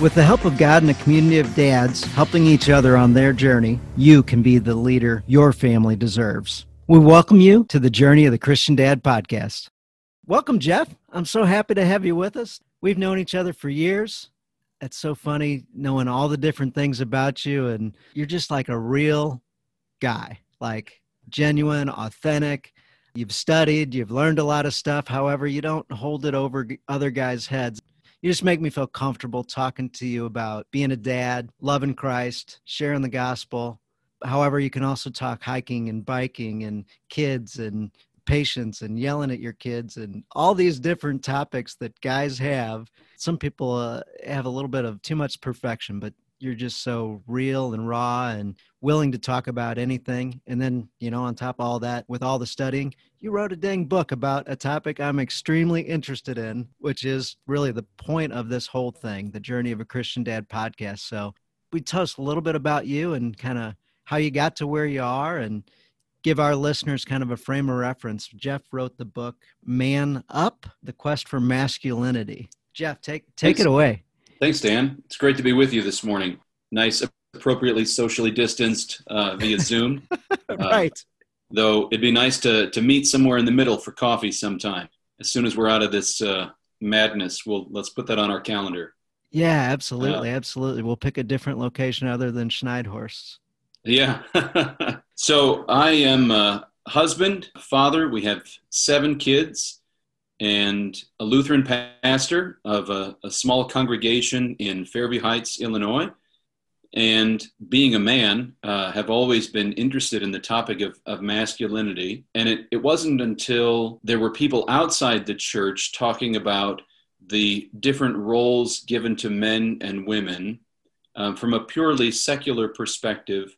With the help of God and a community of dads helping each other on their journey, you can be the leader your family deserves. We welcome you to the Journey of the Christian Dad podcast. Welcome, Jeff. I'm so happy to have you with us. We've known each other for years. It's so funny knowing all the different things about you, and you're just like a real guy, like genuine, authentic. You've studied, you've learned a lot of stuff. However, you don't hold it over other guys' heads you just make me feel comfortable talking to you about being a dad, loving Christ, sharing the gospel. However, you can also talk hiking and biking and kids and patience and yelling at your kids and all these different topics that guys have. Some people uh, have a little bit of too much perfection, but you're just so real and raw and willing to talk about anything. And then, you know, on top of all that, with all the studying, you wrote a dang book about a topic I'm extremely interested in, which is really the point of this whole thing, the Journey of a Christian Dad podcast. So we tell us a little bit about you and kind of how you got to where you are and give our listeners kind of a frame of reference. Jeff wrote the book Man Up: The Quest for Masculinity. Jeff, take take Thanks. it away. Thanks, Dan. It's great to be with you this morning. Nice, appropriately socially distanced uh, via Zoom. right. Uh, though it'd be nice to, to meet somewhere in the middle for coffee sometime. As soon as we're out of this uh, madness, we'll let's put that on our calendar. Yeah, absolutely, absolutely. We'll pick a different location other than Schneithorst. Yeah. so I am a husband, father. We have seven kids and a Lutheran pastor of a, a, small congregation in Fairview Heights, Illinois. And being a man, uh, have always been interested in the topic of, of masculinity. And it, it wasn't until there were people outside the church talking about the different roles given to men and women um, from a purely secular perspective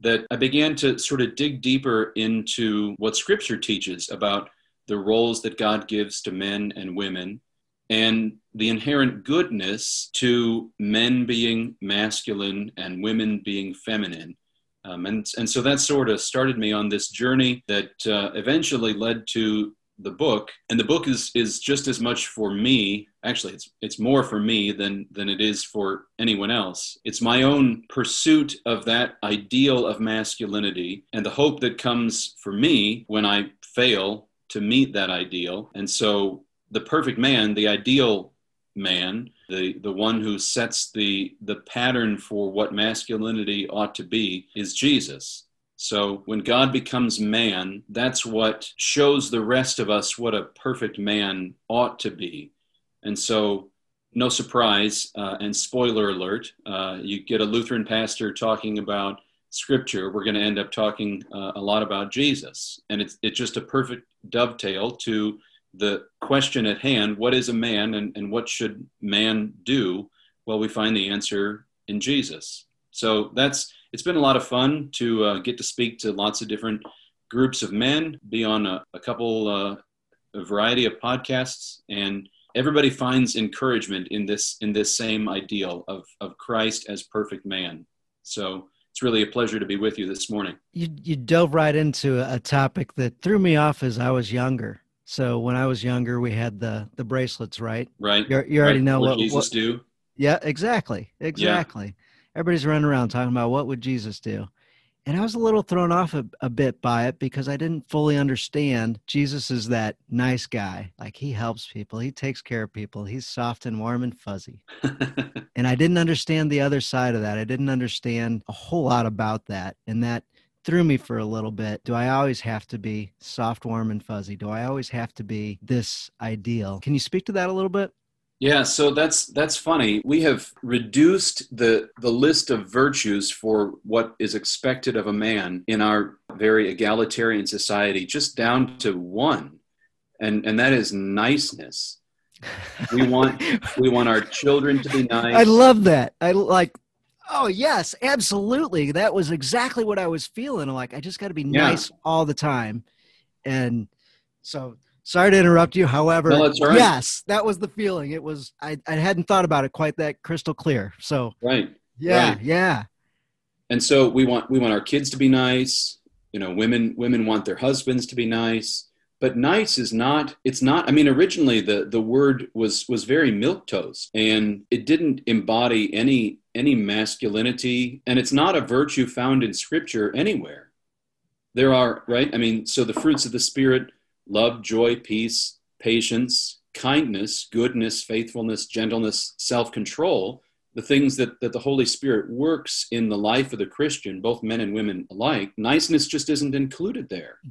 that I began to sort of dig deeper into what Scripture teaches about the roles that God gives to men and women, and the inherent goodness to men being masculine and women being feminine. Um, and, and so that sort of started me on this journey that uh, eventually led to the book. And the book is, is just as much for me. Actually, it's, it's more for me than, than it is for anyone else. It's my own pursuit of that ideal of masculinity and the hope that comes for me when I fail to meet that ideal. And so the perfect man, the ideal man, the, the one who sets the, the pattern for what masculinity ought to be, is Jesus. So when God becomes man, that's what shows the rest of us what a perfect man ought to be. And so, no surprise, uh, and spoiler alert, uh, you get a Lutheran pastor talking about scripture, we're going to end up talking uh, a lot about Jesus. And it's, it's just a perfect dovetail to the question at hand what is a man and, and what should man do? Well, we find the answer in Jesus. So that's it's been a lot of fun to uh, get to speak to lots of different groups of men, be on a, a couple, uh, a variety of podcasts, and everybody finds encouragement in this in this same ideal of of Christ as perfect man. So it's really a pleasure to be with you this morning. You you dove right into a topic that threw me off as I was younger. So when I was younger, we had the the bracelets, right? Right. You're, you already right. know what, what Jesus what, do. Yeah, exactly, exactly. Yeah. Everybody's running around talking about what would Jesus do, and I was a little thrown off a, a, bit by it because I didn't fully understand Jesus is that nice guy. Like he helps people, he takes care of people, he's soft and warm and fuzzy. and I didn't understand the other side of that. I didn't understand a whole lot about that. And that threw me for a little bit. Do I always have to be soft, warm, and fuzzy? Do I always have to be this ideal? Can you speak to that a little bit? Yeah, so that's that's funny. We have reduced the the list of virtues for what is expected of a man in our very egalitarian society just down to one. And and that is niceness. We want we want our children to be nice. I love that. I like Oh yes, absolutely. That was exactly what I was feeling. Like I just got to be Yeah. nice all the time, and so sorry to interrupt you. However, No, right. yes, that was the feeling. It was. I I hadn't thought about it quite that crystal clear. So Right. yeah, Right. yeah, and so we want we want our kids to be nice you know women women want their husbands to be nice but nice is not it's not i mean originally the the word was was very milk toast and it didn't embody any any masculinity and it's not a virtue found in scripture anywhere. There are right? I mean so the fruits of the spirit love joy peace patience kindness goodness faithfulness gentleness self-control the things that, that the Holy Spirit works in the life of the Christian, both men and women alike, niceness just isn't included there.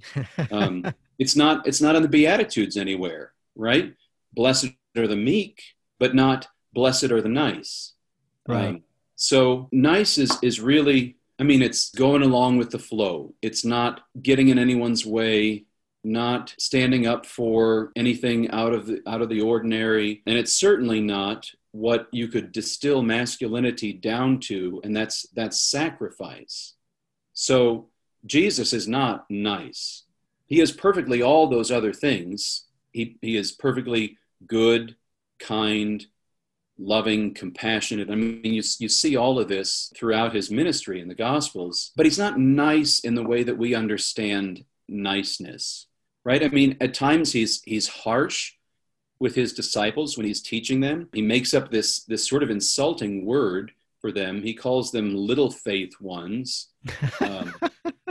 Um, it's not it's not in the Beatitudes anywhere, right? Blessed are the meek, but not blessed are the nice. right. Um, so nice is is really, I mean, it's going along with the flow. It's not getting in anyone's way, not standing up for anything out of the out of the ordinary, and it's certainly not what you could distill masculinity down to, and that's that's sacrifice. So Jesus is not nice. He is perfectly all those other things. He he is perfectly good, kind, loving, compassionate. I mean, you, you see all of this throughout his ministry in the Gospels, but he's not nice in the way that we understand niceness, right? I mean, at times he's he's harsh with his disciples when he's teaching them. He makes up this this sort of insulting word for them. He calls them little faith ones, um,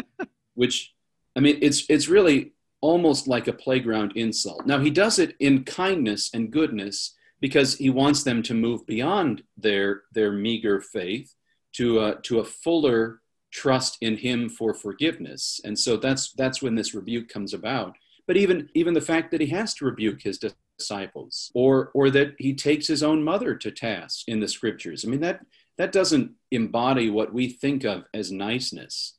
which I mean, it's it's really almost like a playground insult. Now he does it in kindness and goodness because he wants them to move beyond their their meager faith to a, to a fuller trust in him for forgiveness. And so that's that's when this rebuke comes about. But even even the fact that he has to rebuke his disciples or or that he takes his own mother to task in the scriptures. I mean that that doesn't embody what we think of as niceness.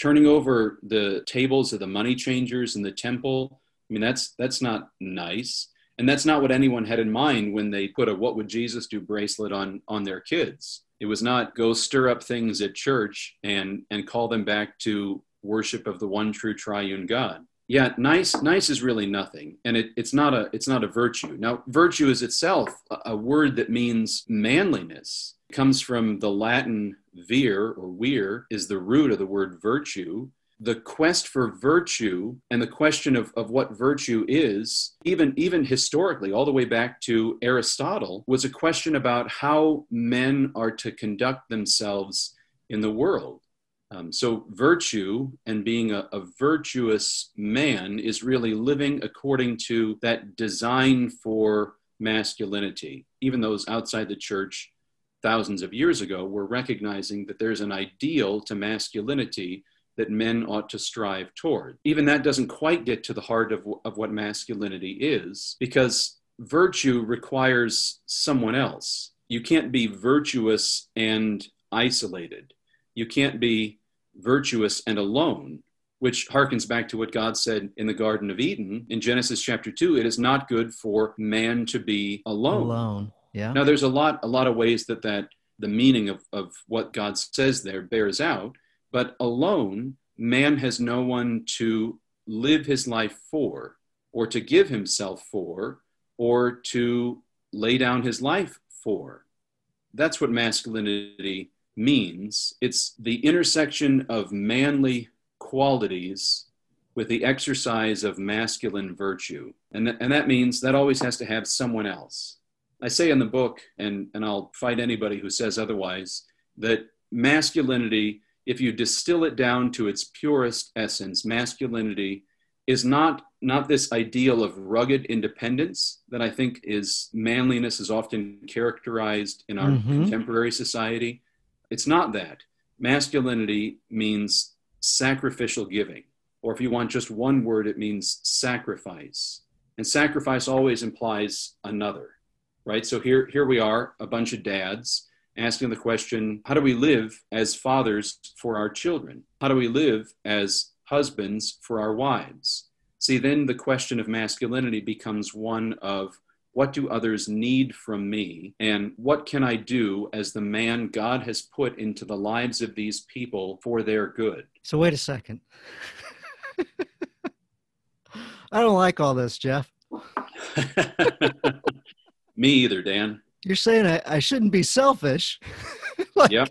Turning over the tables of the money changers in the temple, I mean that's that's not nice. And that's not what anyone had in mind when they put a what would Jesus do bracelet on on their kids. It was not go stir up things at church and and call them back to worship of the one true triune God. Yeah, nice nice is really nothing, and it, it's not a it's not a virtue. Now, virtue is itself a, a word that means manliness. It comes from the Latin vir or weir is the root of the word virtue. The quest for virtue and the question of, of what virtue is, even even historically, all the way back to Aristotle, was a question about how men are to conduct themselves in the world. Um, so, virtue and being a, a virtuous man is really living according to that design for masculinity. Even those outside the church thousands of years ago were recognizing that there's an ideal to masculinity that men ought to strive toward. Even that doesn't quite get to the heart of, of what masculinity is, because virtue requires someone else. You can't be virtuous and isolated. You can't be virtuous and alone, which harkens back to what God said in the Garden of Eden in Genesis chapter 2 it is not good for man to be alone. Alone. Yeah. Now there's a lot a lot of ways that that the meaning of, of what God says there bears out, but alone, man has no one to live his life for, or to give himself for, or to lay down his life for. That's what masculinity means. It's the intersection of manly qualities with the exercise of masculine virtue. And, th- and that means that always has to have someone else. I say in the book, and, and I'll fight anybody who says otherwise, that masculinity, if you distill it down to its purest essence, masculinity is not, not this ideal of rugged independence that I think is manliness is often characterized in our Mhm. contemporary society. It's not that. Masculinity means sacrificial giving, or if you want just one word, it means sacrifice. And sacrifice always implies another right? So here, here we are, a bunch of dads asking the question how do we live as fathers for our children? How do we live as husbands for our wives? See, then the question of masculinity becomes one of what do others need from me? And what can I do as the man God has put into the lives of these people for their good? So, wait a second. I don't like all this, Jeff. Me either, Dan. You're saying I, I shouldn't be selfish. like, yep.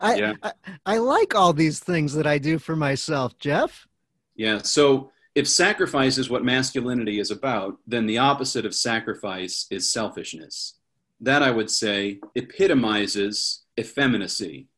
I, yeah. I, I like all these things that I do for myself, Jeff. Yeah. So if sacrifice is what masculinity is about, then the opposite of sacrifice is selfishness. That I would say epitomizes effeminacy.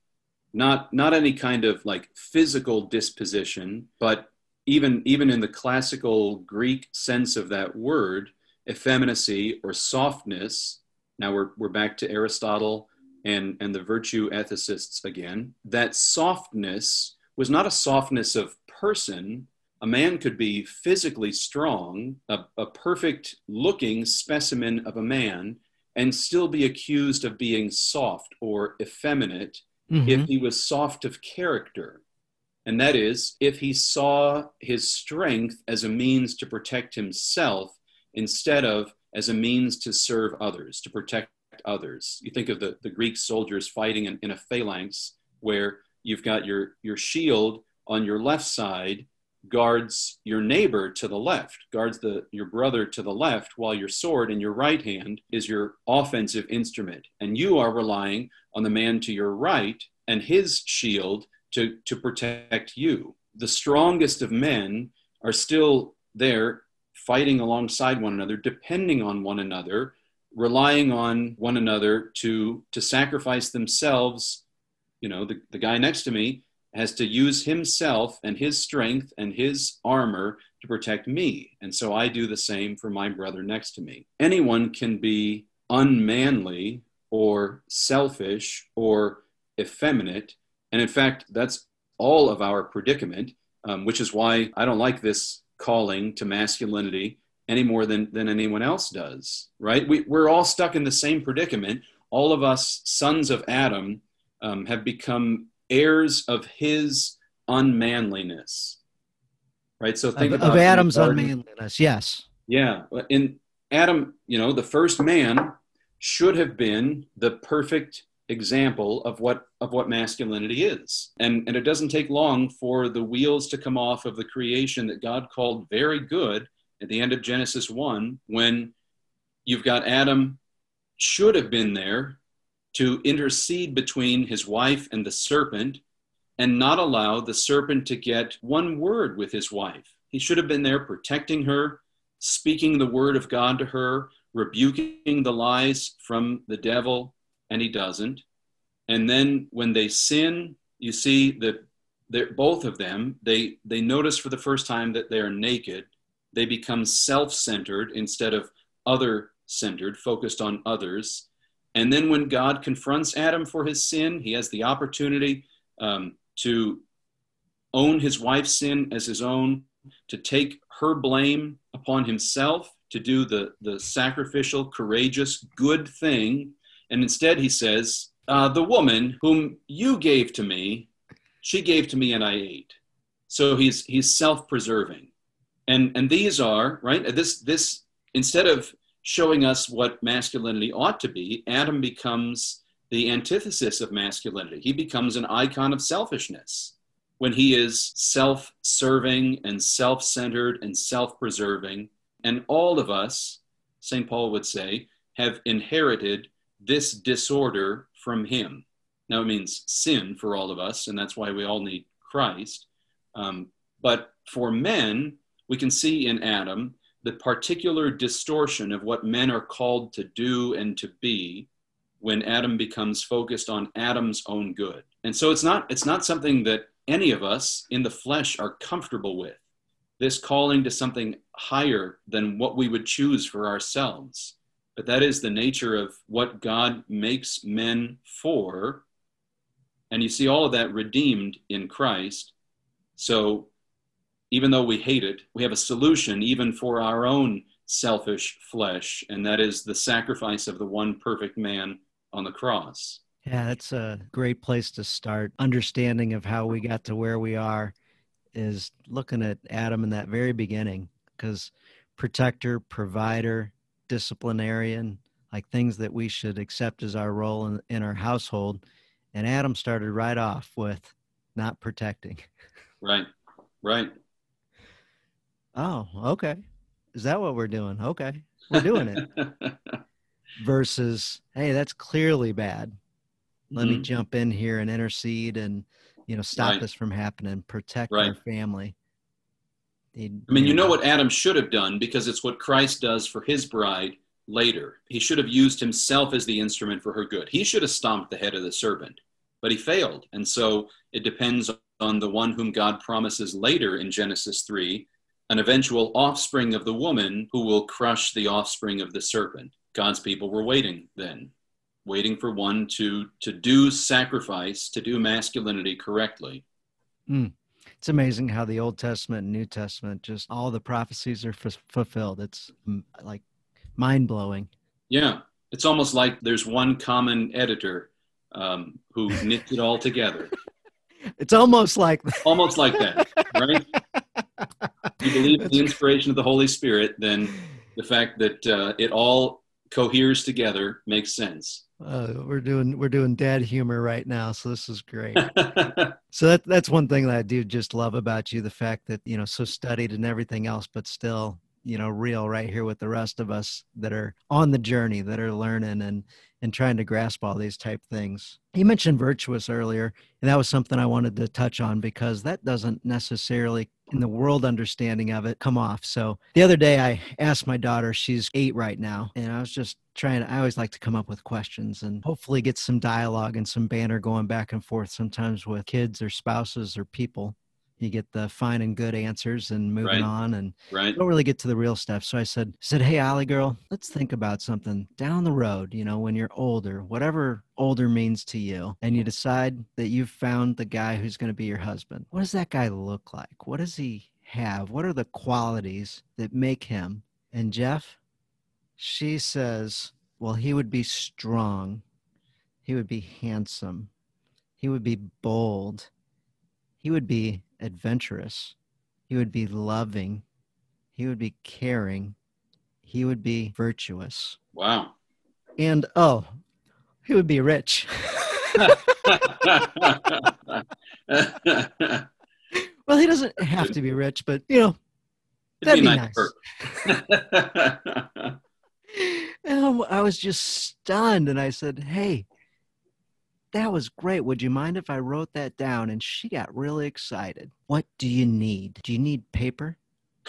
Not not any kind of like physical disposition, but even even in the classical Greek sense of that word, effeminacy or softness. Now we're we're back to Aristotle and, and the virtue ethicists again, that softness was not a softness of person. A man could be physically strong, a, a perfect looking specimen of a man, and still be accused of being soft or effeminate mm-hmm. if he was soft of character. And that is, if he saw his strength as a means to protect himself instead of as a means to serve others, to protect others. You think of the, the Greek soldiers fighting in, in a phalanx where you've got your, your shield on your left side guards your neighbor to the left, guards the, your brother to the left, while your sword in your right hand is your offensive instrument. And you are relying on the man to your right and his shield to, to protect you. The strongest of men are still there fighting alongside one another, depending on one another relying on one another to to sacrifice themselves you know the, the guy next to me has to use himself and his strength and his armor to protect me and so i do the same for my brother next to me anyone can be unmanly or selfish or effeminate and in fact that's all of our predicament um, which is why i don't like this calling to masculinity any more than, than anyone else does, right? We, we're all stuck in the same predicament. All of us, sons of Adam, um, have become heirs of his unmanliness, right? So think of, about of Adam's unmanliness. Yes. Yeah. In Adam, you know, the first man should have been the perfect example of what of what masculinity is and and it doesn't take long for the wheels to come off of the creation that god called very good at the end of Genesis 1 when you've got Adam should have been there to intercede between his wife and the serpent and not allow the serpent to get one word with his wife. He should have been there protecting her, speaking the word of God to her, rebuking the lies from the devil, and he doesn't. And then when they sin, you see that both of them, they, they notice for the first time that they are naked they become self centered instead of other centered, focused on others. And then when God confronts Adam for his sin, he has the opportunity um, to own his wife's sin as his own, to take her blame upon himself, to do the, the sacrificial, courageous, good thing. And instead, he says, uh, The woman whom you gave to me, she gave to me and I ate. So he's, he's self preserving and and these are right this this instead of showing us what masculinity ought to be adam becomes the antithesis of masculinity. He becomes an icon of selfishness when he is self-serving and self-centered and self-preserving. And all of us st paul would say have inherited this disorder from him. Now it means sin for all of us and that's why we all need christ. Um, but for men we can see in Adam the particular distortion of what men are called to do and to be when Adam becomes focused on Adam's own good. And so it's not it's not something that any of us in the flesh are comfortable with. This calling to something higher than what we would choose for ourselves. But that is the nature of what God makes men for. And you see all of that redeemed in Christ. So even though we hate it, we have a solution even for our own selfish flesh, and that is the sacrifice of the one perfect man on the cross. Yeah, that's a great place to start. Understanding of how we got to where we are is looking at Adam in that very beginning, because protector, provider, disciplinarian, like things that we should accept as our role in, in our household. And Adam started right off with not protecting. Right, right. Oh, okay. Is that what we're doing? Okay, we're doing it. Versus, hey, that's clearly bad. Let mm-hmm. me jump in here and intercede and, you know, stop right. this from happening, protect right. our family. I mean, you know what Adam should have done because it's what Christ does for his bride later. He should have used himself as the instrument for her good. He should have stomped the head of the serpent, but he failed. And so it depends on the one whom God promises later in Genesis 3, an eventual offspring of the woman who will crush the offspring of the serpent. God's people were waiting then, waiting for one to, to do sacrifice, to do masculinity correctly. Mm it's amazing how the Old Testament and New Testament just all the prophecies are f- fulfilled. It's like mind blowing. Yeah, it's almost like there's one common editor um, who knits it all together. It's almost like almost like that, right? you believe in the inspiration of the Holy Spirit, then the fact that uh, it all coheres together makes sense. Uh, we're doing we're doing dad humor right now, so this is great. so that that's one thing that I do just love about you, the fact that you know so studied and everything else, but still you know real right here with the rest of us that are on the journey, that are learning and and trying to grasp all these type things. You mentioned virtuous earlier, and that was something I wanted to touch on because that doesn't necessarily in the world understanding of it come off. So the other day I asked my daughter, she's eight right now, and I was just trying I always like to come up with questions and hopefully get some dialogue and some banner going back and forth sometimes with kids or spouses or people you get the fine and good answers and moving right. on and right. don't really get to the real stuff. So I said, said, Hey, Ollie girl, let's think about something down the road, you know, when you're older, whatever older means to you, and you decide that you've found the guy who's going to be your husband. What does that guy look like? What does he have? What are the qualities that make him? And Jeff, she says, well, he would be strong. He would be handsome. He would be bold. He would be adventurous. He would be loving. He would be caring. He would be virtuous. Wow. And oh, he would be rich. well, he doesn't have to be rich, but you know, that'd be, be nice. nice. and I was just stunned, and I said, "Hey, that was great. Would you mind if I wrote that down? And she got really excited. What do you need? Do you need paper?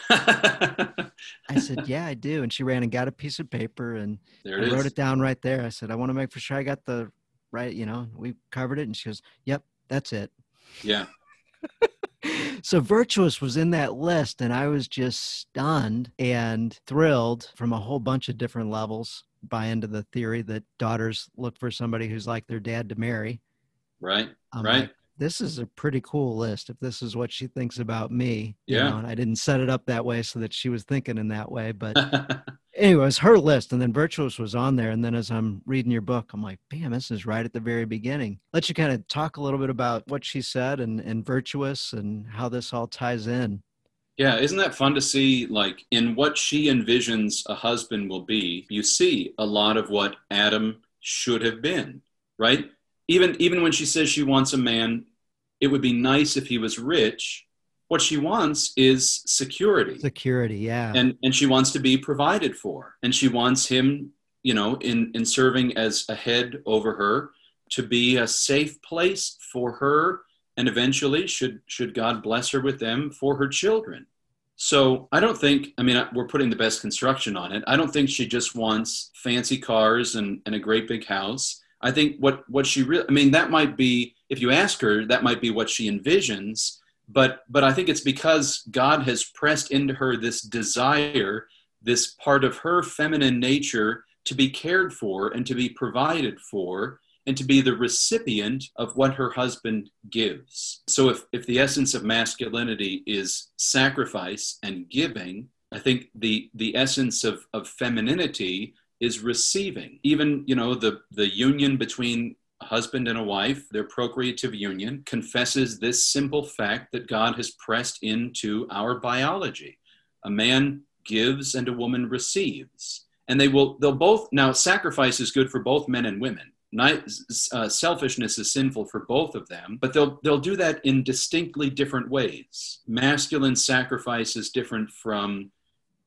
I said, Yeah, I do. And she ran and got a piece of paper and I wrote it down right there. I said, I want to make for sure I got the right, you know, we covered it. And she goes, Yep, that's it. Yeah. so virtuous was in that list and i was just stunned and thrilled from a whole bunch of different levels buy into the theory that daughters look for somebody who's like their dad to marry. Right. I'm right. Like, this is a pretty cool list if this is what she thinks about me. Yeah. Know, and I didn't set it up that way so that she was thinking in that way. But anyway, it was her list. And then Virtuous was on there. And then as I'm reading your book, I'm like, bam, this is right at the very beginning. Let you kind of talk a little bit about what she said and, and Virtuous and how this all ties in. Yeah, isn't that fun to see? Like in what she envisions a husband will be, you see a lot of what Adam should have been, right? Even even when she says she wants a man, it would be nice if he was rich. What she wants is security. Security, yeah. And and she wants to be provided for. And she wants him, you know, in in serving as a head over her to be a safe place for her and eventually should should god bless her with them for her children so i don't think i mean we're putting the best construction on it. I don't think she just wants fancy cars and, and a great big house. I think what what she really i mean that might be if you ask her that might be what she envisions. But but i think it's because god has pressed into her this desire this part of her feminine nature to be cared for and to be provided for and to be the recipient of what her husband gives. So, if, if the essence of masculinity is sacrifice and giving, I think the, the essence of, of femininity is receiving. Even, you know, the, the union between a husband and a wife, their procreative union, confesses this simple fact that God has pressed into our biology. A man gives and a woman receives. and they will they'll both now sacrifice is good for both men and women uh, selfishness is sinful for both of them but they'll they'll do that in distinctly different ways. Masculine sacrifice is different from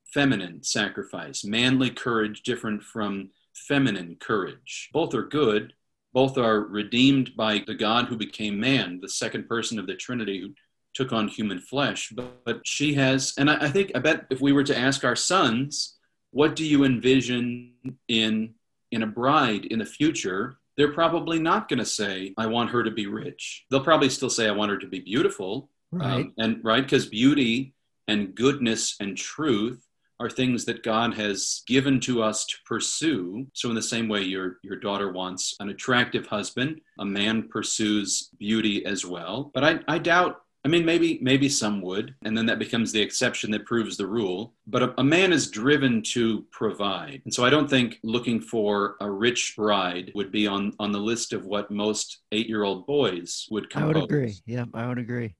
feminine sacrifice. Manly courage different from feminine courage. Both are good. Both are redeemed by the god who became man the second person of the trinity who took on human flesh. But, but she has and I, I think i bet if we were to ask our sons what do you envision in in a bride in the future they're probably not going to say i want her to be rich. They'll probably still say i want her to be beautiful. Right. um, and right because beauty and goodness and truth are things that god has given to us to pursue. So in the same way your your daughter wants an attractive husband a man pursues beauty as well. But i i doubt I mean, maybe maybe some would, and then that becomes the exception that proves the rule. But a, a, man is driven to provide, and so I don't think looking for a rich bride would be on on the list of what most eight year old boys would compose. I would agree. Yeah, I would agree.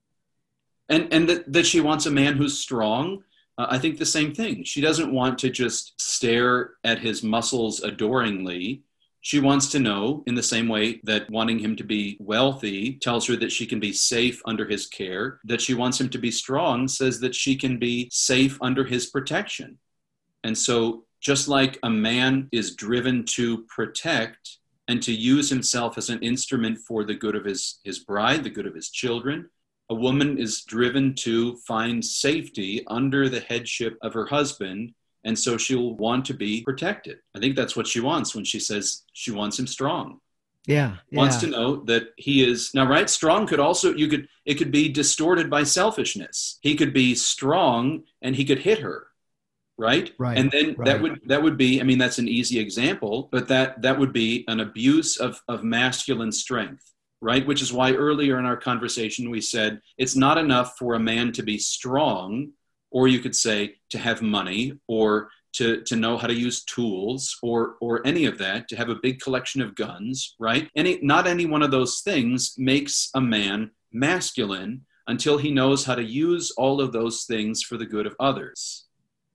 And and that, that she wants a man who's strong. Uh, I think the same thing. She doesn't want to just stare at his muscles adoringly she wants to know, in the same way that wanting him to be wealthy tells her that she can be safe under his care, that she wants him to be strong says that she can be safe under his protection. And so, just like a man is driven to protect and to use himself as an instrument for the good of his, his bride, the good of his children, a woman is driven to find safety under the headship of her husband and so she'll want to be protected. I think that's what she wants when she says she wants him strong. Yeah, yeah. Wants to know that he is now right. Strong could also you could it could be distorted by selfishness. He could be strong and he could hit her, right? Right. And then right. that would that would be. I mean, that's an easy example, but that that would be an abuse of of masculine strength, right? Which is why earlier in our conversation we said it's not enough for a man to be strong or you could say to have money or to, to know how to use tools or or any of that to have a big collection of guns right? Any not any one of those things makes a man masculine until he knows how to use all of those things for the good of others.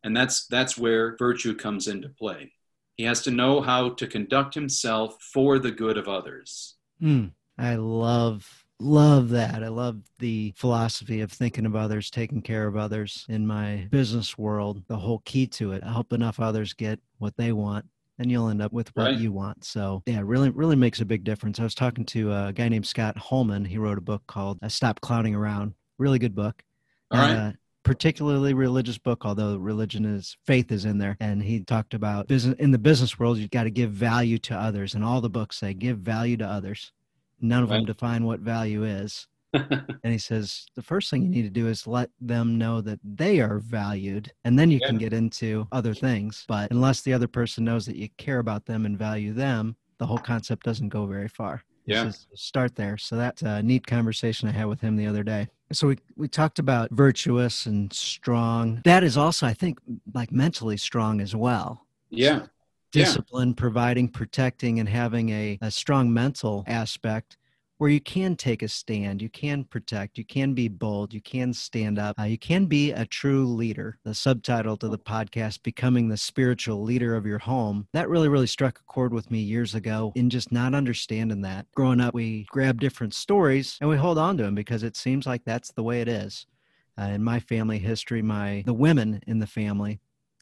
And that's that's where virtue comes into play. He has to know how to conduct himself for the good of others. Mm, i love love that. I love the philosophy of thinking of others, taking care of others in my business world. The whole key to it, help enough others get what they want. And you'll end up with what right. you want. So, yeah, really, really makes a big difference. I was talking to a guy named Scott Holman. He wrote a book called uh, Stop Clowning Around. Really good book. All right. Uh, particularly religious book although religion is faith is in there and he talked about business in the business world you've got to give value to others and all the books say give value to others None of Right. them define what value is. And he says the first thing you need to do is let them know that they are valued, and then you can get into other things. But unless the other person knows that you care about them and value them, the whole concept doesn't go very far. Yeah. start there. So that's a neat conversation I had with him the other day. So we, we talked about virtuous and strong. That is also, I think, like mentally strong as well yeah Yeah. Discipline, providing, protecting, and having a, a strong mental aspect where you can take a stand, you can protect, you can be bold, you can stand up, uh, you can be a true leader. The subtitle to the podcast, Becoming the Spiritual Leader of Your Home, that really, really struck a chord with me years ago in just not understanding that. Growing up, we grab different stories and we hold on to them because it seems like that's the way it is. Uh, in my family history, my the women in the family,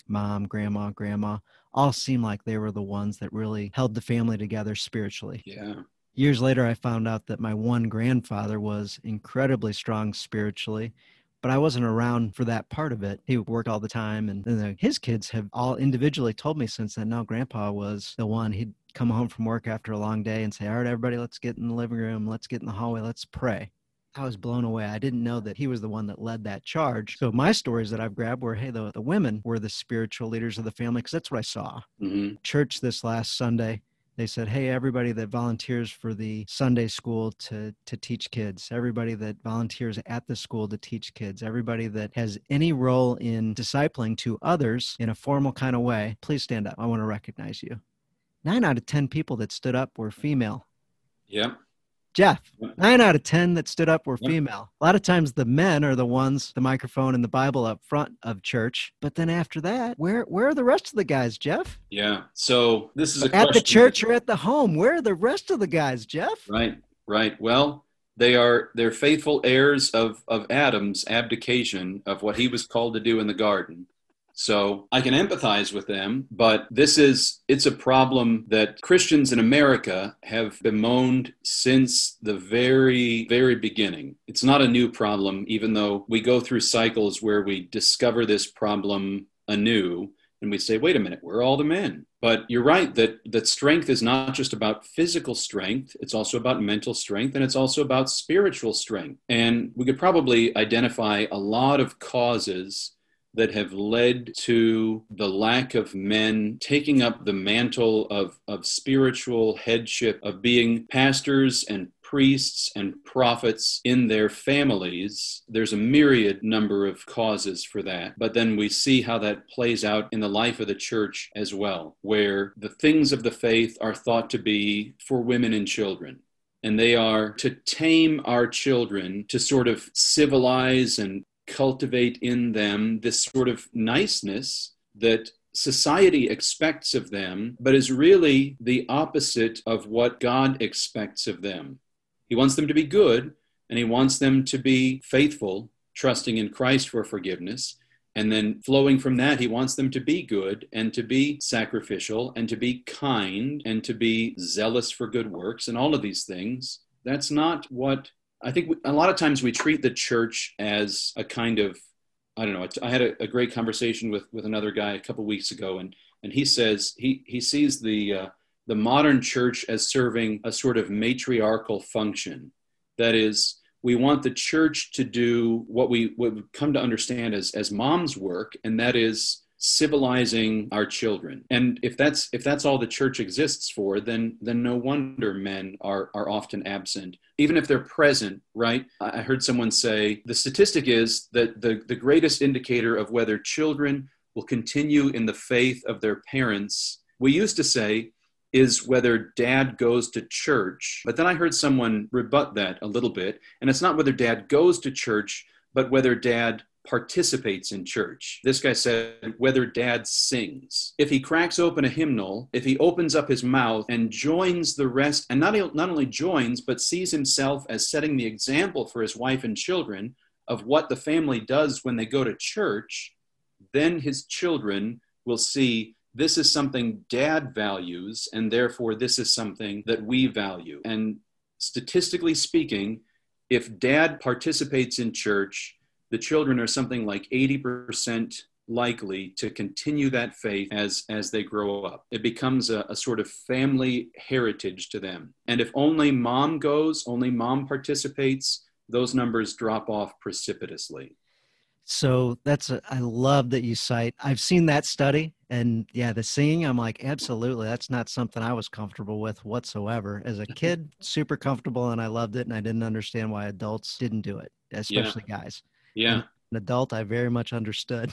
mom, grandma, grandma, all seemed like they were the ones that really held the family together spiritually. yeah Years later, I found out that my one grandfather was incredibly strong spiritually, but I wasn't around for that part of it. He worked all the time, and, and uh, his kids have all individually told me since then. now Grandpa was the one. He'd come home from work after a long day and say, All right, everybody, let's get in the living room, let's get in the hallway, let's pray. I was blown away. I didn't know that he was the one that led that charge. So my stories that I've grabbed were, hey, the, the women were the spiritual leaders of the family because that's what I saw hmm church this last Sunday. They said, "Hey, everybody that volunteers for the Sunday school to to teach kids, everybody that volunteers at the school to teach kids, everybody that has any role in discipling to others in a formal kind of way, please stand up. I want to recognize you." Nine out of ten people that stood up were female. yeah Jeff, nine out of 10 that stood up were female. A lot of times the men are the ones, the microphone and the Bible up front of church. But then after that, where where are the rest of the guys, Jeff? Yeah. So this is a at the church or at the home. Where are the rest of the guys, Jeff? Right, right. Well, they are they're faithful heirs of of Adam's abdication of what he was called to do in the garden. So I can empathize with them, but this is it's a problem that Christians in America have bemoaned since the very very beginning. It's not a new problem even though we go through cycles where we discover this problem anew and we say wait a minute, we're all the men. But you're right that that strength is not just about physical strength, it's also about mental strength and it's also about spiritual strength. And we could probably identify a lot of causes that have led to the lack of men taking up the mantle of, of spiritual headship, of being pastors and priests and prophets in their families. There's a myriad number of causes for that. But then we see how that plays out in the life of the church as well, where the things of the faith are thought to be for women and children and they are to tame our children, to sort of civilize and cultivate in them this sort of niceness that society expects of them, but is really the opposite of what God expects of them. He wants them to be good, and He wants them to be faithful, trusting in Christ for forgiveness. And then flowing from that, he wants them to be good and to be sacrificial and to be kind and to be zealous for good works and all of these things. That's not what I think a lot of times we treat the church as a kind of I don't know. I had a, a great conversation with with another guy a couple weeks ago, and and he says he he sees the uh, the modern church as serving a sort of matriarchal function. That is, we want the church to do what we we come to understand as as mom's work, and that is civilizing our children. And if that's if that's all the church exists for then then no wonder men are are often absent. Even if they're present right? I heard someone say the statistic is that the the greatest indicator of whether children will continue in the faith of their parents we used to say is whether dad goes to church. But then i heard someone rebut that a little bit and it's not whether dad goes to church but whether dad participates in church. This guy said, whether dad sings. If he cracks open a hymnal, if he opens up his mouth and joins the rest, and not, not only joins, but sees himself as setting the example for his wife and children of what the family does when they go to church, then his children will see this is something dad values, and therefore this is something that we value. And statistically speaking, if dad participates in church, the children are something like 80% likely to continue that faith as as they grow up. It becomes a, a, sort of family heritage to them. And if only mom goes only mom participates those numbers drop off precipitously. So that's a, I love that you cite i've seen that study and yeah the singing i'm like absolutely that's not something i was comfortable with whatsoever. As a kid super comfortable and i loved it and i didn't understand why adults didn't do it especially yeah. guys yeah. An adult, I very much understood.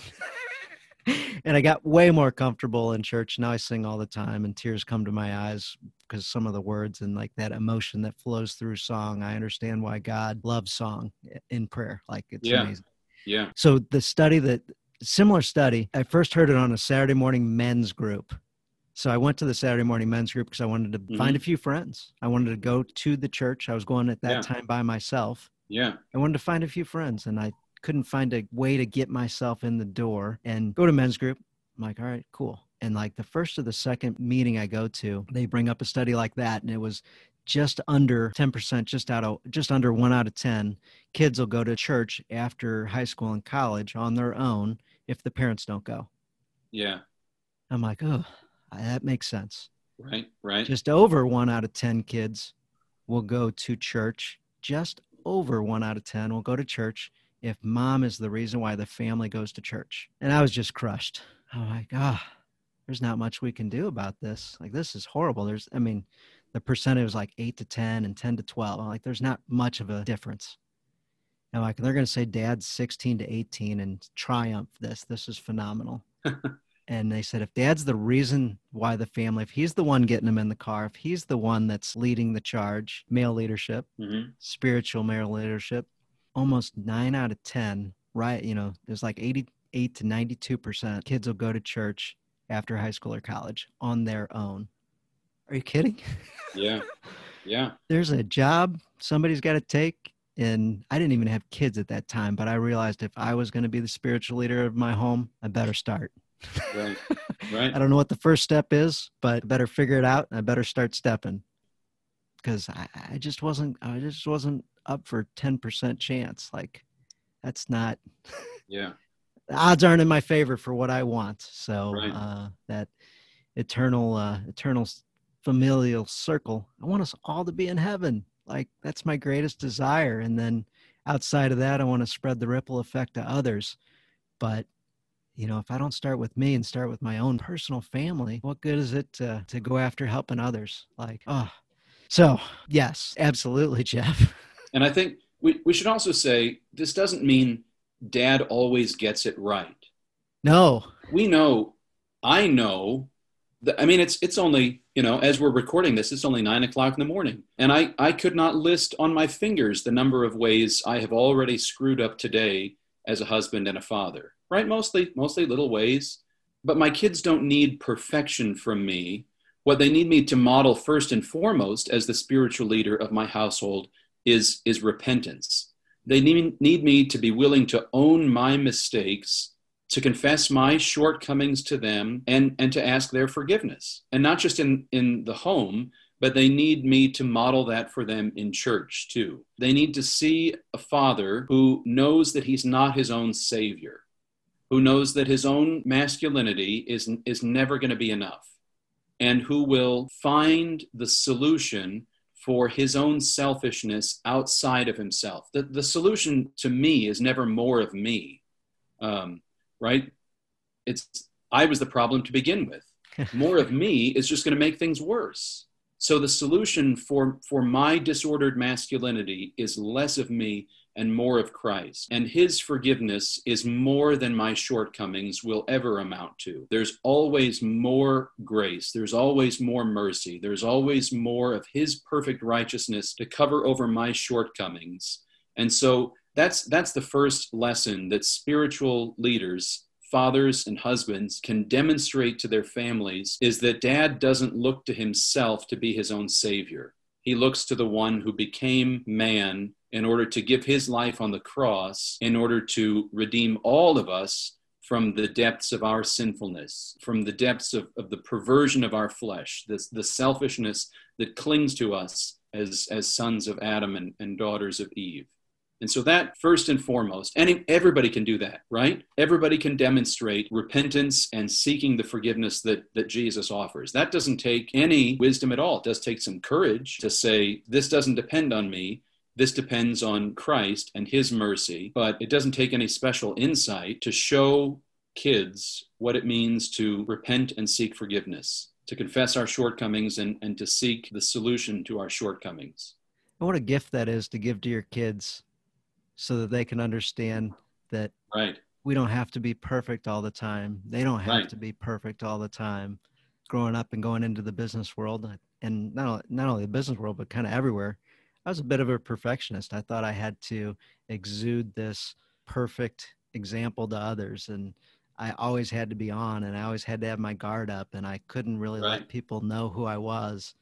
and I got way more comfortable in church. Now I sing all the time, and tears come to my eyes because some of the words and like that emotion that flows through song. I understand why God loves song in prayer. Like it's yeah. amazing. Yeah. So the study that similar study, I first heard it on a Saturday morning men's group. So I went to the Saturday morning men's group because I wanted to mm-hmm. find a few friends. I wanted to go to the church. I was going at that yeah. time by myself. Yeah. I wanted to find a few friends and I couldn't find a way to get myself in the door and go to men's group. I'm like, all right, cool. And like the first or the second meeting I go to, they bring up a study like that. And it was just under 10%, just out of just under one out of 10 kids will go to church after high school and college on their own if the parents don't go. Yeah. I'm like, oh, that makes sense. Right, right. Just over one out of 10 kids will go to church. Just over one out of 10 will go to church if mom is the reason why the family goes to church. And I was just crushed. I'm like, ah, oh, there's not much we can do about this. Like, this is horrible. There's, I mean, the percentage was like eight to 10 and 10 to 12. I'm like, there's not much of a difference. And like, they're going to say dad's 16 to 18 and triumph this. This is phenomenal. And they said, if dad's the reason why the family, if he's the one getting them in the car, if he's the one that's leading the charge, male leadership, Mm-hmm. spiritual male leadership, almost nine out of 10, right? You know, there's like 88 to 92% kids will go to church after high school or college on their own. Are you kidding? Yeah. Yeah. There's a job somebody's got to take. And I didn't even have kids at that time, but I realized if I was going to be the spiritual leader of my home, I better start. Right. Right. I don't know what the first step is, but I better figure it out. I better start stepping because I, I just wasn't, I just wasn't up for 10% chance. Like that's not, Yeah. the odds aren't in my favor for what I want. So Right. uh, that eternal, uh, eternal familial circle, I want us all to be in heaven. Like that's my greatest desire. And then outside of that, I want to spread the ripple effect to others. But you know, if I don't start with me and start with my own personal family, what good is it to, to go after helping others? Like, oh, so yes, absolutely, Jeff. And I think we, we should also say this doesn't mean dad always gets it right. No, We know, I know, that, I mean, it's, it's only, you know, as we're recording this, it's only nine o'clock in the morning. And I, I could not list on my fingers the number of ways I have already screwed up today as a husband and a father, right? Mostly, mostly little ways. But my kids don't need perfection from me. What they need me to model first and foremost as the spiritual leader of my household is, is repentance. They need, need me to be willing to own my mistakes, to confess my shortcomings to them, and, and to ask their forgiveness. And not just in, in the home, but they need me to model that for them in church too. They need to see a father who knows that he's not his own savior, who knows that his own masculinity is, is never going to be enough, and who will find the solution for his own selfishness outside of himself. The, the solution to me is never more of me, um, right? It's I was the problem to begin with. More of me is just going to make things worse. So the solution for for my disordered masculinity is less of me and more of Christ. And his forgiveness is more than my shortcomings will ever amount to. There's always more grace, there's always more mercy, there's always more of his perfect righteousness to cover over my shortcomings. And so that's that's the first lesson that spiritual leaders fathers and husbands can demonstrate to their families is that dad doesn't look to himself to be his own savior. He looks to the one who became man in order to give his life on the cross, in order to redeem all of us from the depths of our sinfulness, from the depths of, of the perversion of our flesh, the selfishness that clings to us as, as sons of Adam and, and daughters of Eve. And so that first and foremost, and everybody can do that, right? Everybody can demonstrate repentance and seeking the forgiveness that, that Jesus offers. That doesn't take any wisdom at all. It does take some courage to say, this doesn't depend on me. This depends on Christ and his mercy, but it doesn't take any special insight to show kids what it means to repent and seek forgiveness, to confess our shortcomings and, and to seek the solution to our shortcomings. And what a gift that is to give to your kids so that they can understand that Right. we don't have to be perfect all the time. They don't have Right. to be perfect all the time. Growing up and going into the business world, and not only, not only the business world, but kind of everywhere, I was a bit of a perfectionist. I thought I had to exude this perfect example to others, and I always had to be on, and I always had to have my guard up, and I couldn't really Right. let people know who I was.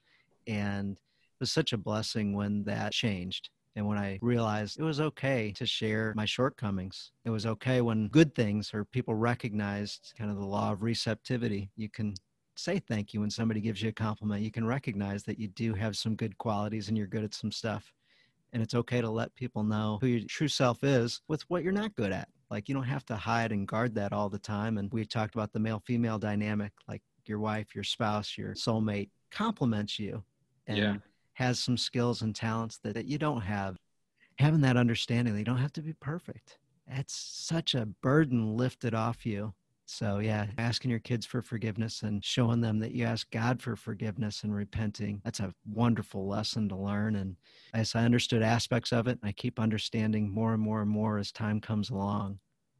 And it was such a blessing when that changed. And when I realized it was okay to share my shortcomings, it was okay when good things or people recognized kind of the law of receptivity. You can say thank you when somebody gives you a compliment. You can recognize that you do have some good qualities and you're good at some stuff. And it's okay to let people know who your true self is with what you're not good at. Like you don't have to hide and guard that all the time. And we talked about the male female dynamic, like your wife, your spouse, your soulmate compliments you. And Yeah. Has some skills and talents that, that you don't have. Having that understanding that you don't have to be perfect. That's such a burden lifted off you. So, yeah, asking your kids for forgiveness and showing them that you ask God for forgiveness and repenting, that's a wonderful lesson to learn. And as I understood aspects of it, I keep understanding more and more and more as time comes along.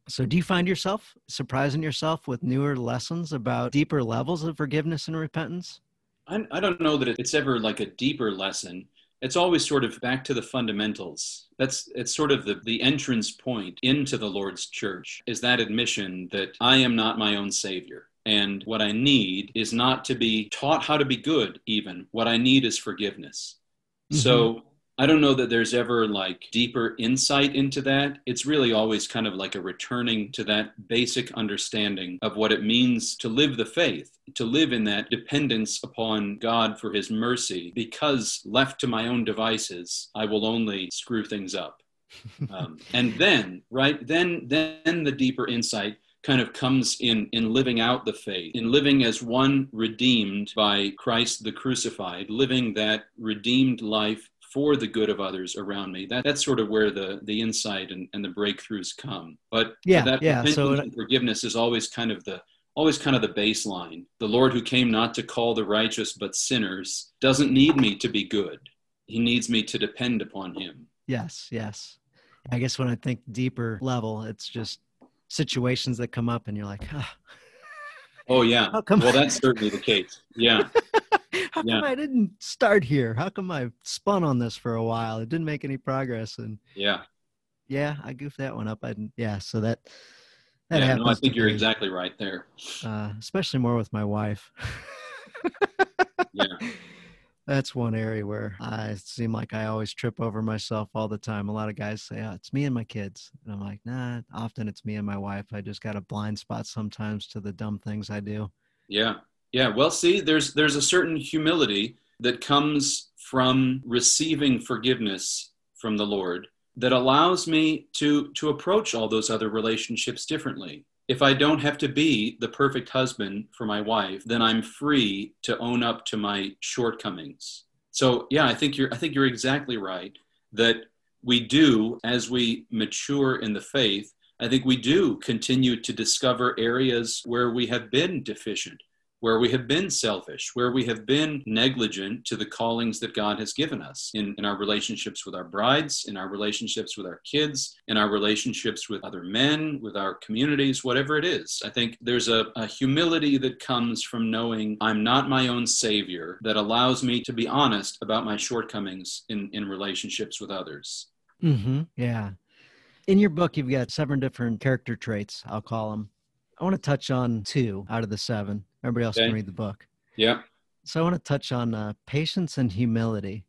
So, do you find yourself surprising yourself with newer lessons about deeper levels of forgiveness and repentance? I, I don't know that it's ever like a deeper lesson. It's always sort of back to the fundamentals. That's it's sort of the, the entrance point into the Lord's church is that admission that I am not my own savior. And what I need is not to be taught how to be good, even. What I need is forgiveness. Mm-hmm. So I don't know that there's ever like deeper insight into that. It's really always kind of like a returning to that basic understanding of what it means to live the faith, to live in that dependence upon God for his mercy, because left to my own devices, I will only screw things up. Um, and then, right, then, then the deeper insight kind of comes in in living out the faith in living as one redeemed by christ the crucified living that redeemed life for the good of others around me. That, that's sort of where the, the insight and, and the breakthroughs come. But yeah, that yeah. So forgiveness is always kind of the always kind of the baseline. The Lord who came not to call the righteous but sinners doesn't need me to be good. He needs me to depend upon him. Yes, yes. I guess when I think deeper level, it's just situations that come up and you're like, ah. oh yeah. Well, that's certainly the case. Yeah. how yeah. come I didn't start here? How come I spun on this for a while? It didn't make any progress. And yeah, yeah, I goofed that one up. I didn't, yeah. So that, that yeah, happens. No, I think you're me. exactly right there. Uh, especially more with my wife. yeah. That's one area where I seem like I always trip over myself all the time. A lot of guys say, oh, it's me and my kids. And I'm like, nah, often it's me and my wife. I just got a blind spot sometimes to the dumb things I do. Yeah. Yeah, well, see, there's there's a certain humility that comes from receiving forgiveness from the Lord that allows me to to approach all those other relationships differently. If I don't have to be the perfect husband for my wife, then I'm free to own up to my shortcomings. So, yeah, I think you're I think you're exactly right that we do as we mature in the faith, I think we do continue to discover areas where we have been deficient where we have been selfish, where we have been negligent to the callings that God has given us in, in our relationships with our brides, in our relationships with our kids, in our relationships with other men, with our communities, whatever it is. I think there's a, a humility that comes from knowing I'm not my own savior that allows me to be honest about my shortcomings in, in relationships with others. Mm-hmm. Yeah. In your book, you've got seven different character traits, I'll call them. I want to touch on two out of the seven. Everybody else okay. can read the book. Yeah. So I want to touch on uh, patience and humility.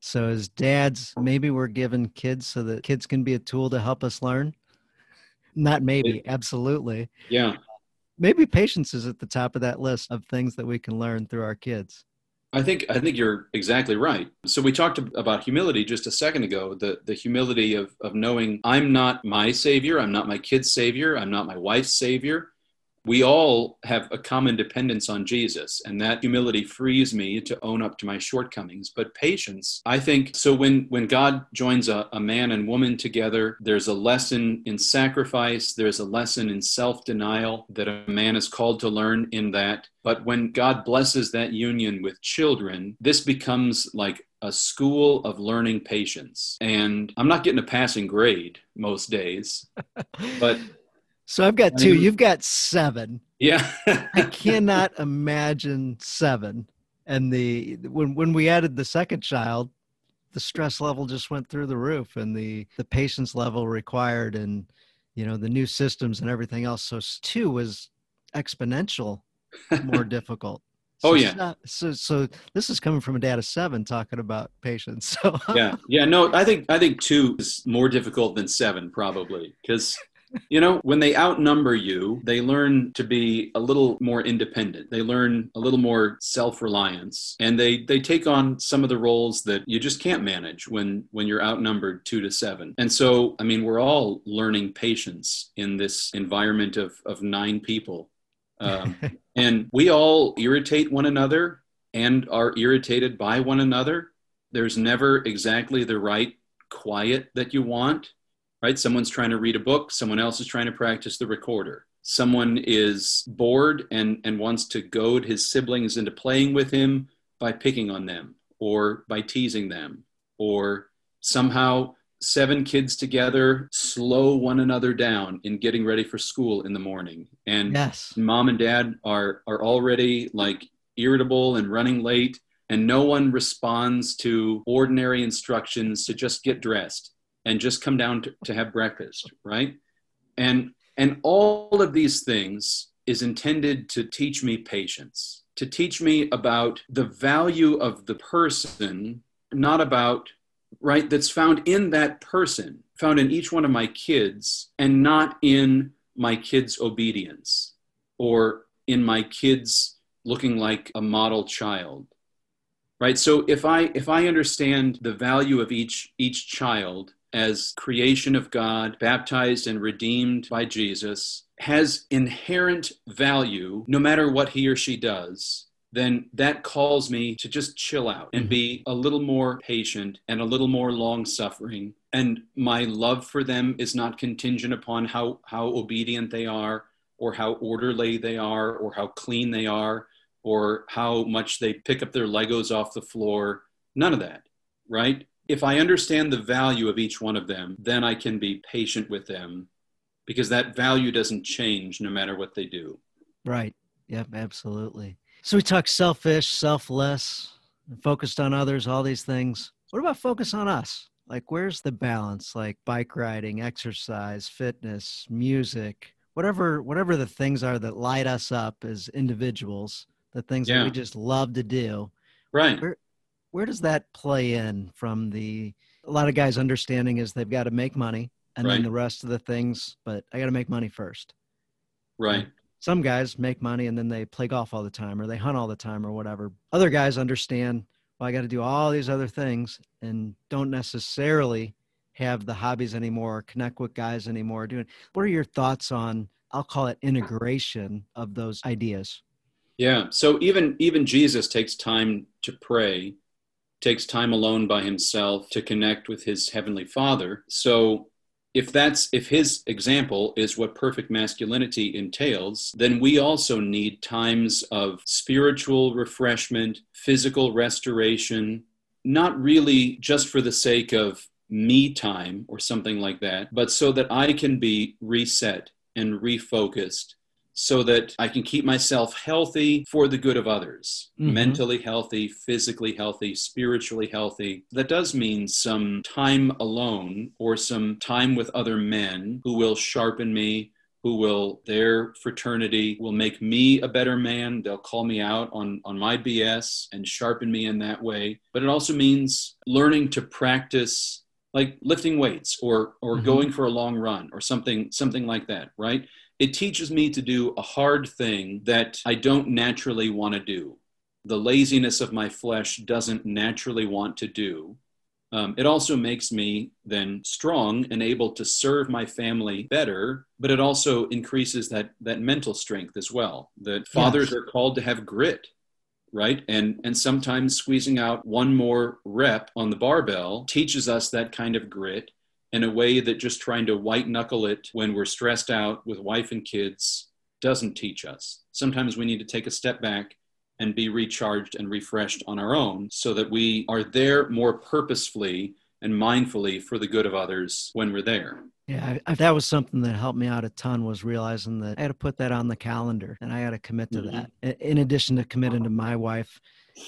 So as dads, maybe we're given kids so that kids can be a tool to help us learn. Not maybe, absolutely. Yeah. Maybe patience is at the top of that list of things that we can learn through our kids. I think I think you're exactly right. So we talked about humility just a second ago. The the humility of of knowing I'm not my savior, I'm not my kid's savior, I'm not my wife's savior we all have a common dependence on Jesus, and that humility frees me to own up to my shortcomings. But patience, I think, so when, when God joins a, a man and woman together, there's a lesson in sacrifice, there's a lesson in self denial that a man is called to learn in that. But when God blesses that union with children, this becomes like a school of learning patience. And I'm not getting a passing grade most days, but so I've got two. You've got seven. Yeah. I cannot imagine seven. And the when when we added the second child, the stress level just went through the roof and the the patience level required and you know the new systems and everything else. So two was exponential more difficult. Oh, so oh yeah. so so this is coming from a dad of seven talking about patience. So yeah, yeah. No, I think I think two is more difficult than seven probably because you know, when they outnumber you, they learn to be a little more independent. They learn a little more self-reliance and they they take on some of the roles that you just can't manage when when you're outnumbered 2 to 7. And so, I mean, we're all learning patience in this environment of of 9 people. Um, and we all irritate one another and are irritated by one another. There's never exactly the right quiet that you want right? Someone's trying to read a book, someone else is trying to practice the recorder. Someone is bored and, and wants to goad his siblings into playing with him by picking on them or by teasing them or somehow seven kids together slow one another down in getting ready for school in the morning. And yes. mom and dad are are already like irritable and running late and no one responds to ordinary instructions to just get dressed and just come down to, to have breakfast, right? And and all of these things is intended to teach me patience, to teach me about the value of the person, not about right, that's found in that person, found in each one of my kids, and not in my kids' obedience or in my kids looking like a model child right so if i if i understand the value of each each child as creation of god baptized and redeemed by jesus has inherent value no matter what he or she does then that calls me to just chill out and mm-hmm. be a little more patient and a little more long suffering. And my love for them is not contingent upon how, how obedient they are, or how orderly they are, or how clean they are, or how much they pick up their Legos off the floor. None of that, right? If I understand the value of each one of them, then I can be patient with them because that value doesn't change no matter what they do. Right. Yep, absolutely. So we talk selfish, selfless, focused on others, all these things. What about focus on us? Like, where's the balance? Like bike riding, exercise, fitness, music, whatever, whatever the things are that light us up as individuals, the things yeah. that we just love to do. Right. Where, where does that play in from the? A lot of guys' understanding is they've got to make money, and right. then the rest of the things. But I got to make money first. Right some guys make money and then they play golf all the time or they hunt all the time or whatever. Other guys understand, well, I got to do all these other things and don't necessarily have the hobbies anymore, connect with guys anymore. Doing what are your thoughts on? I'll call it integration of those ideas. Yeah. So even even Jesus takes time to pray, takes time alone by himself to connect with his heavenly Father. So if that's if his example is what perfect masculinity entails then we also need times of spiritual refreshment physical restoration not really just for the sake of me time or something like that but so that i can be reset and refocused so that I can keep myself healthy for the good of others, mm-hmm. mentally healthy, physically healthy, spiritually healthy. That does mean some time alone or some time with other men who will sharpen me, who will their fraternity will make me a better man they'll call me out on on my bs and sharpen me in that way but it also means learning to practice like lifting weights or or mm-hmm. going for a long run or something something like that right it teaches me to do a hard thing that I don't naturally want to do. The laziness of my flesh doesn't naturally want to do. Um, it also makes me then strong and able to serve my family better, but it also increases that that mental strength as well. That fathers yes. are called to have grit, right? And and sometimes squeezing out one more rep on the barbell teaches us that kind of grit in a way that just trying to white knuckle it when we're stressed out with wife and kids doesn't teach us. Sometimes we need to take a step back and be recharged and refreshed on our own so that we are there more purposefully and mindfully for the good of others when we're there. Yeah, I, that was something that helped me out a ton was realizing that I had to put that on the calendar and I had to commit to mm-hmm. that. In addition to committing to my wife,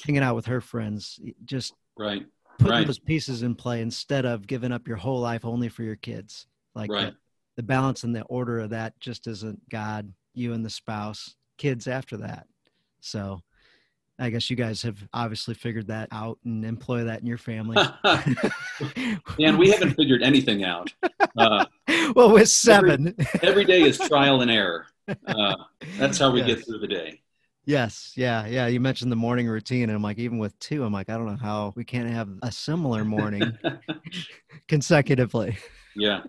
hanging out with her friends, just right putting right. those pieces in play instead of giving up your whole life only for your kids. Like right. the, the balance and the order of that just isn't God, you and the spouse, kids after that. So I guess you guys have obviously figured that out and employ that in your family. and we haven't figured anything out. Uh, well, with seven, every, every day is trial and error. Uh, that's how we yes. get through the day. Yes, yeah, yeah. You mentioned the morning routine, and I'm like, even with two, I'm like, I don't know how we can't have a similar morning consecutively. Yeah.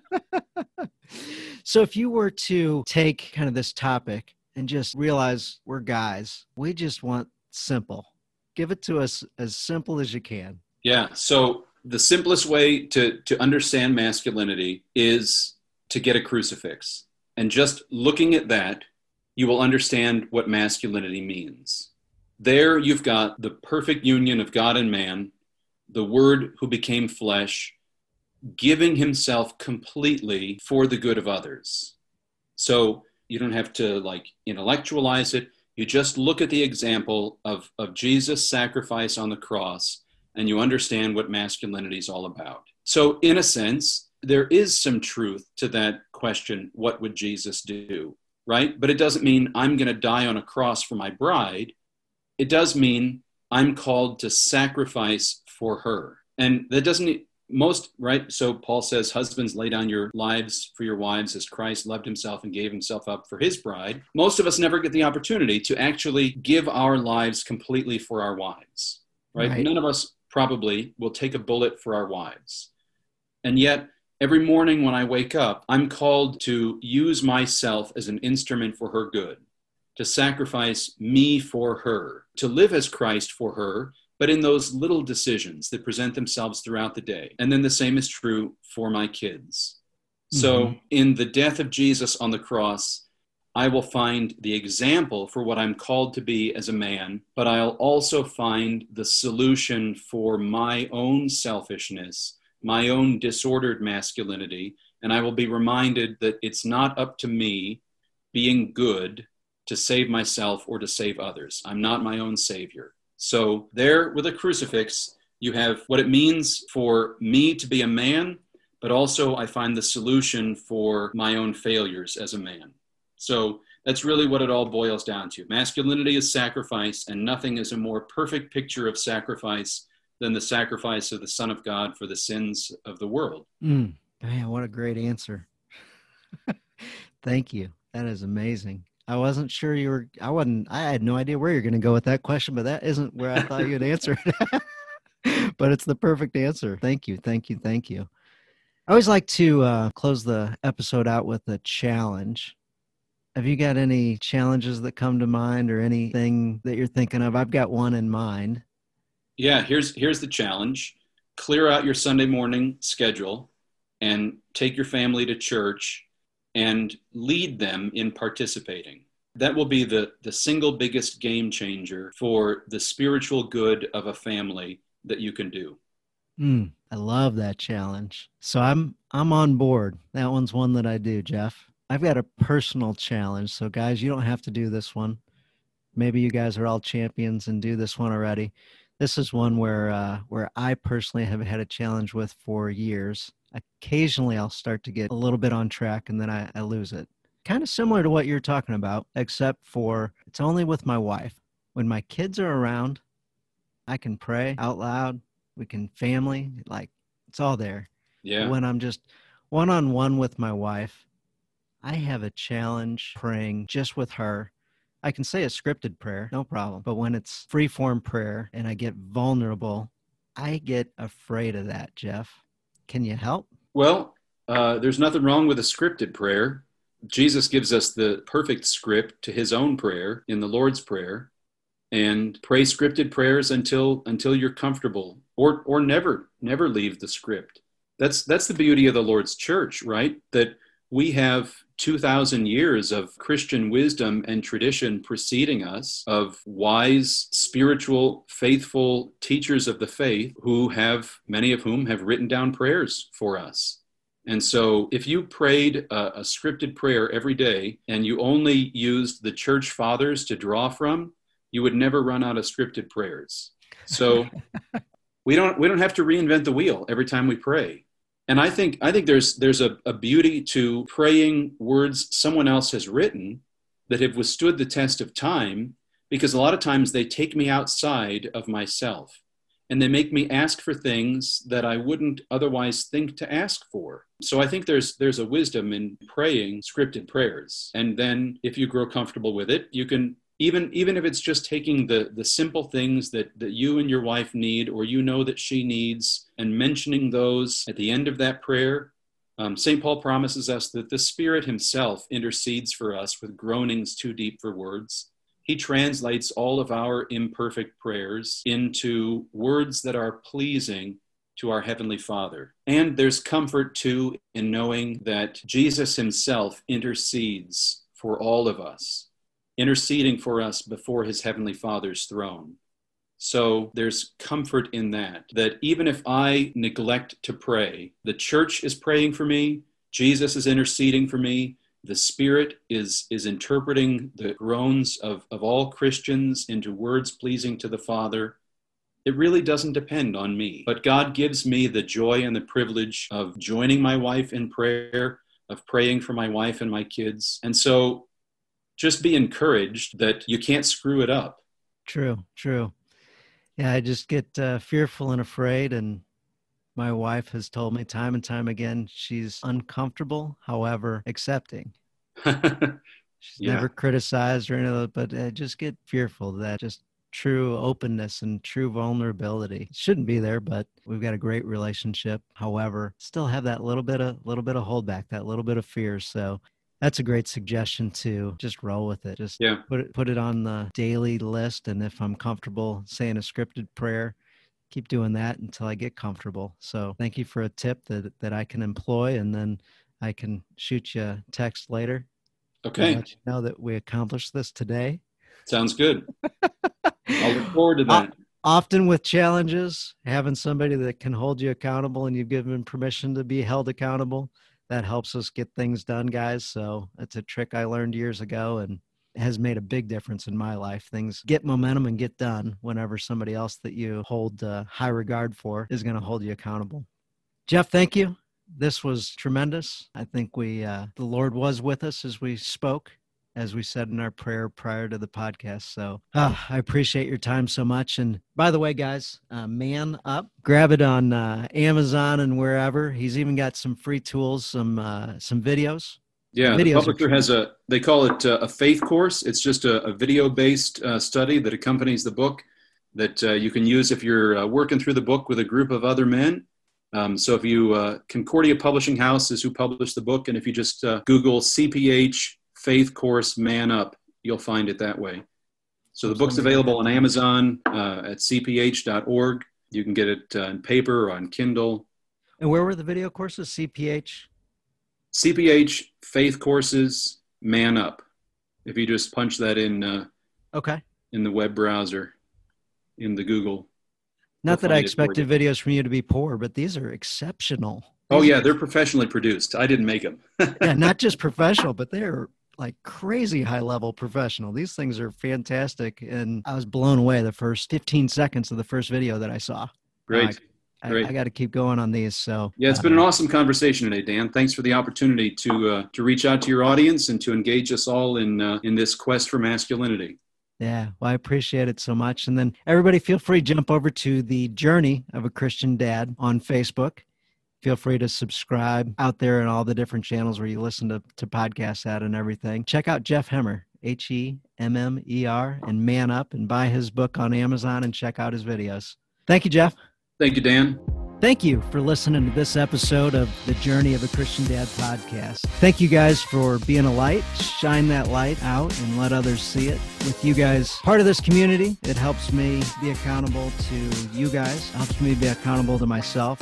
so, if you were to take kind of this topic and just realize we're guys, we just want simple. Give it to us as simple as you can. Yeah. So, the simplest way to to understand masculinity is to get a crucifix, and just looking at that you will understand what masculinity means. There you've got the perfect union of God and man, the Word who became flesh, giving himself completely for the good of others. So you don't have to like intellectualize it. You just look at the example of, of Jesus' sacrifice on the cross and you understand what masculinity is all about. So, in a sense, there is some truth to that question what would Jesus do? Right? But it doesn't mean I'm going to die on a cross for my bride. It does mean I'm called to sacrifice for her. And that doesn't most right so paul says husbands lay down your lives for your wives as christ loved himself and gave himself up for his bride most of us never get the opportunity to actually give our lives completely for our wives right, right. none of us probably will take a bullet for our wives and yet every morning when i wake up i'm called to use myself as an instrument for her good to sacrifice me for her to live as christ for her but in those little decisions that present themselves throughout the day. And then the same is true for my kids. Mm-hmm. So, in the death of Jesus on the cross, I will find the example for what I'm called to be as a man, but I'll also find the solution for my own selfishness, my own disordered masculinity, and I will be reminded that it's not up to me being good to save myself or to save others. I'm not my own savior. So, there with a crucifix, you have what it means for me to be a man, but also I find the solution for my own failures as a man. So, that's really what it all boils down to. Masculinity is sacrifice, and nothing is a more perfect picture of sacrifice than the sacrifice of the Son of God for the sins of the world. Mm, man, what a great answer. Thank you. That is amazing. I wasn't sure you were. I wasn't. I had no idea where you're going to go with that question, but that isn't where I thought you'd answer it. but it's the perfect answer. Thank you. Thank you. Thank you. I always like to uh, close the episode out with a challenge. Have you got any challenges that come to mind, or anything that you're thinking of? I've got one in mind. Yeah. Here's here's the challenge. Clear out your Sunday morning schedule and take your family to church and lead them in participating. That will be the, the single biggest game changer for the spiritual good of a family that you can do. Mm, I love that challenge. So I'm I'm on board. That one's one that I do, Jeff. I've got a personal challenge. So guys, you don't have to do this one. Maybe you guys are all champions and do this one already. This is one where uh, where I personally have had a challenge with for years occasionally I'll start to get a little bit on track and then I, I lose it. Kind of similar to what you're talking about, except for it's only with my wife. When my kids are around, I can pray out loud. We can family, like it's all there. Yeah. When I'm just one on one with my wife, I have a challenge praying just with her. I can say a scripted prayer, no problem. But when it's free form prayer and I get vulnerable, I get afraid of that, Jeff. Can you help? Well, uh, there's nothing wrong with a scripted prayer. Jesus gives us the perfect script to his own prayer in the Lord's Prayer. And pray scripted prayers until until you're comfortable or or never never leave the script. That's that's the beauty of the Lord's church, right? That we have 2,000 years of Christian wisdom and tradition preceding us, of wise, spiritual, faithful teachers of the faith who have, many of whom have written down prayers for us. And so, if you prayed a, a scripted prayer every day and you only used the church fathers to draw from, you would never run out of scripted prayers. So, we don't we don't have to reinvent the wheel every time we pray and I think I think there's there's a, a beauty to praying words someone else has written that have withstood the test of time because a lot of times they take me outside of myself and they make me ask for things that I wouldn't otherwise think to ask for. So I think there's there's a wisdom in praying scripted prayers. And then if you grow comfortable with it, you can even even if it's just taking the the simple things that that you and your wife need or you know that she needs and mentioning those at the end of that prayer um, st paul promises us that the spirit himself intercedes for us with groanings too deep for words he translates all of our imperfect prayers into words that are pleasing to our Heavenly Father. And there's comfort too in knowing that Jesus Himself intercedes for all of us interceding for us before his heavenly Father's throne. So there's comfort in that, that even if I neglect to pray, the church is praying for me, Jesus is interceding for me, the Spirit is, is interpreting the groans of, of all Christians into words pleasing to the Father. It really doesn't depend on me. But God gives me the joy and the privilege of joining my wife in prayer, of praying for my wife and my kids. And so just be encouraged that you can't screw it up. True, true. Yeah, I just get uh, fearful and afraid. And my wife has told me time and time again she's uncomfortable, however, accepting. she's yeah. never criticized or anything, but I just get fearful that just true openness and true vulnerability shouldn't be there but we've got a great relationship however still have that little bit of little bit of holdback that little bit of fear so that's a great suggestion to just roll with it just yeah. put it put it on the daily list and if i'm comfortable saying a scripted prayer keep doing that until i get comfortable. So thank you for a tip that that i can employ and then i can shoot you a text later okay. let you know that we accomplished this today. Sounds good. I'll look forward to that. often with challenges having somebody that can hold you accountable and you've given permission to be held accountable that helps us get things done, guys. So it's a trick I learned years ago and has made a big difference in my life. Things get momentum and get done whenever somebody else that you hold uh, high regard for is going to hold you accountable. Jeff, thank you. This was tremendous. I think we uh, the Lord was with us as we spoke as we said in our prayer prior to the podcast. So uh, I appreciate your time so much. And by the way, guys, uh, Man Up, grab it on uh, Amazon and wherever. He's even got some free tools, some uh, some videos. Yeah, videos the publisher has a. They call it uh, a faith course. It's just a, a video-based uh, study that accompanies the book that you can use if you're working through the book with a group of other men. Um, so if you Concordia Publishing House is who published the book, and if you just Google CPH faith course man up. You'll find it that way. So the book's available on amazon uh, at cph.org you can get it uh, in paper or on kindle. And where were the video courses? Cph cph faith courses man up. If you just punch that in uh, okay. in the web browser in the google not that i expected videos from you to be poor but these are exceptional. Oh yeah, they're professionally produced. I didn't make them. yeah, not just professional, but they're like crazy high level professional. These things are fantastic. And I was blown away the first 15 seconds of the first video that I saw. Great. I, Great. I, I got to keep going on these. So yeah, it's been an uh, awesome conversation today, Dan. Thanks for the opportunity to uh, to reach out to your audience and to engage us all in uh, in this quest for masculinity. Yeah, well, I appreciate it so much. And then everybody, feel free to jump over to the Journey of a Christian Dad on Facebook feel free to subscribe out there in all the different channels where you listen to, to podcasts at and everything. Check out Jeff Hemmer, H E M M E R, and Man Up, and buy his book on Amazon and check out his videos. Thank you, Jeff. Thank you, Dan. Thank you for listening to this episode of the Journey of a Christian Dad podcast. Thank you guys for being a light. Shine that light out and let others see it. With you guys part of this community, it helps me be accountable to you guys, helps me be accountable to myself